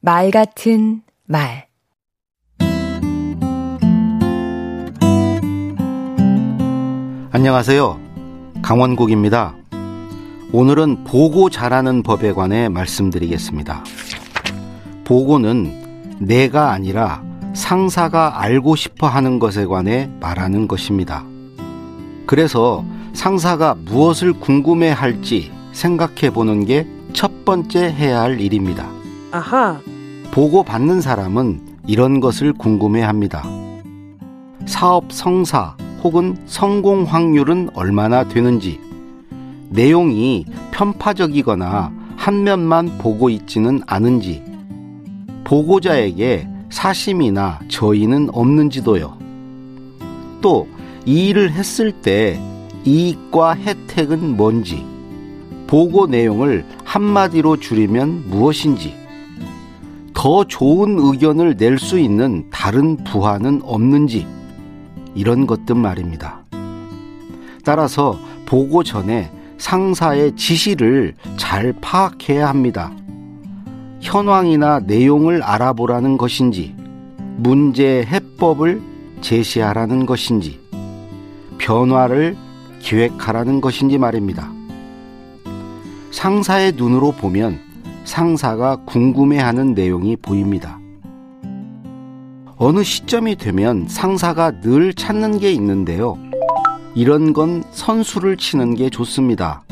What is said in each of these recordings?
말 같은 말 안녕하세요. 강원국입니다. 오늘은 보고 잘하는 법에 관해 말씀드리겠습니다. 보고는 내가 아니라 상사가 알고 싶어 하는 것에 관해 말하는 것입니다. 그래서 상사가 무엇을 궁금해 할지 생각해 보는 게 첫 번째 해야 할 일입니다. 아하, 보고 받는 사람은 이런 것을 궁금해 합니다. 사업 성사 혹은 성공 확률은 얼마나 되는지, 내용이 편파적이거나 한 면만 보고 있지는 않은지, 보고자에게 사심이나 저의는 없는지도요. 또, 이 일을 했을 때 이익과 혜택은 뭔지, 보고 내용을 한마디로 줄이면 무엇인지, 더 좋은 의견을 낼 수 있는 다른 부하는 없는지, 이런 것들 말입니다. 따라서 보고 전에 상사의 지시를 잘 파악해야 합니다. 현황이나 내용을 알아보라는 것인지, 문제 해법을 제시하라는 것인지, 변화를 기획하라는 것인지 말입니다. 상사의 눈으로 보면 상사가 궁금해하는 내용이 보입니다. 어느 시점이 되면 상사가 늘 찾는 게 있는데요. 이런 건 선수를 치는 게 좋습니다.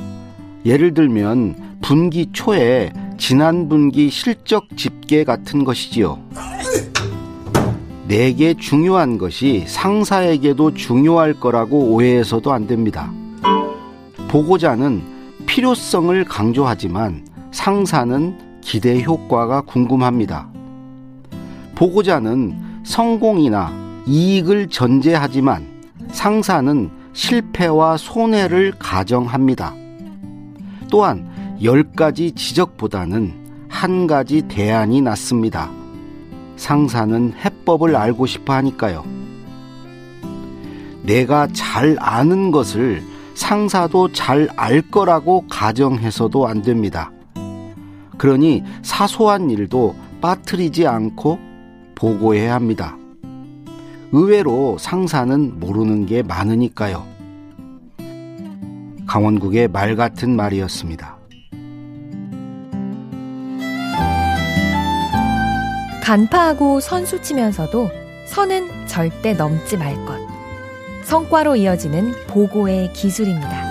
예를 들면 분기 초에 지난 분기 실적 집계 같은 것이지요. 내게 중요한 것이 상사에게도 중요할 거라고 오해해서도 안 됩니다. 보고자는 필요성을 강조하지만 상사는 기대 효과가 궁금합니다. 보고자는 성공이나 이익을 전제하지만 상사는 실패와 손해를 가정합니다. 또한 열 가지 지적보다는 한 가지 대안이 낫습니다. 상사는 해법을 알고 싶어 하니까요. 내가 잘 아는 것을 상사도 잘 알 거라고 가정해서도 안 됩니다. 그러니 사소한 일도 빠뜨리지 않고 보고해야 합니다. 의외로 상사는 모르는 게 많으니까요. 강원국의 말 같은 말이었습니다. 간파하고 선수 치면서도 선은 절대 넘지 말 것. 성과로 이어지는 보고의 기술입니다.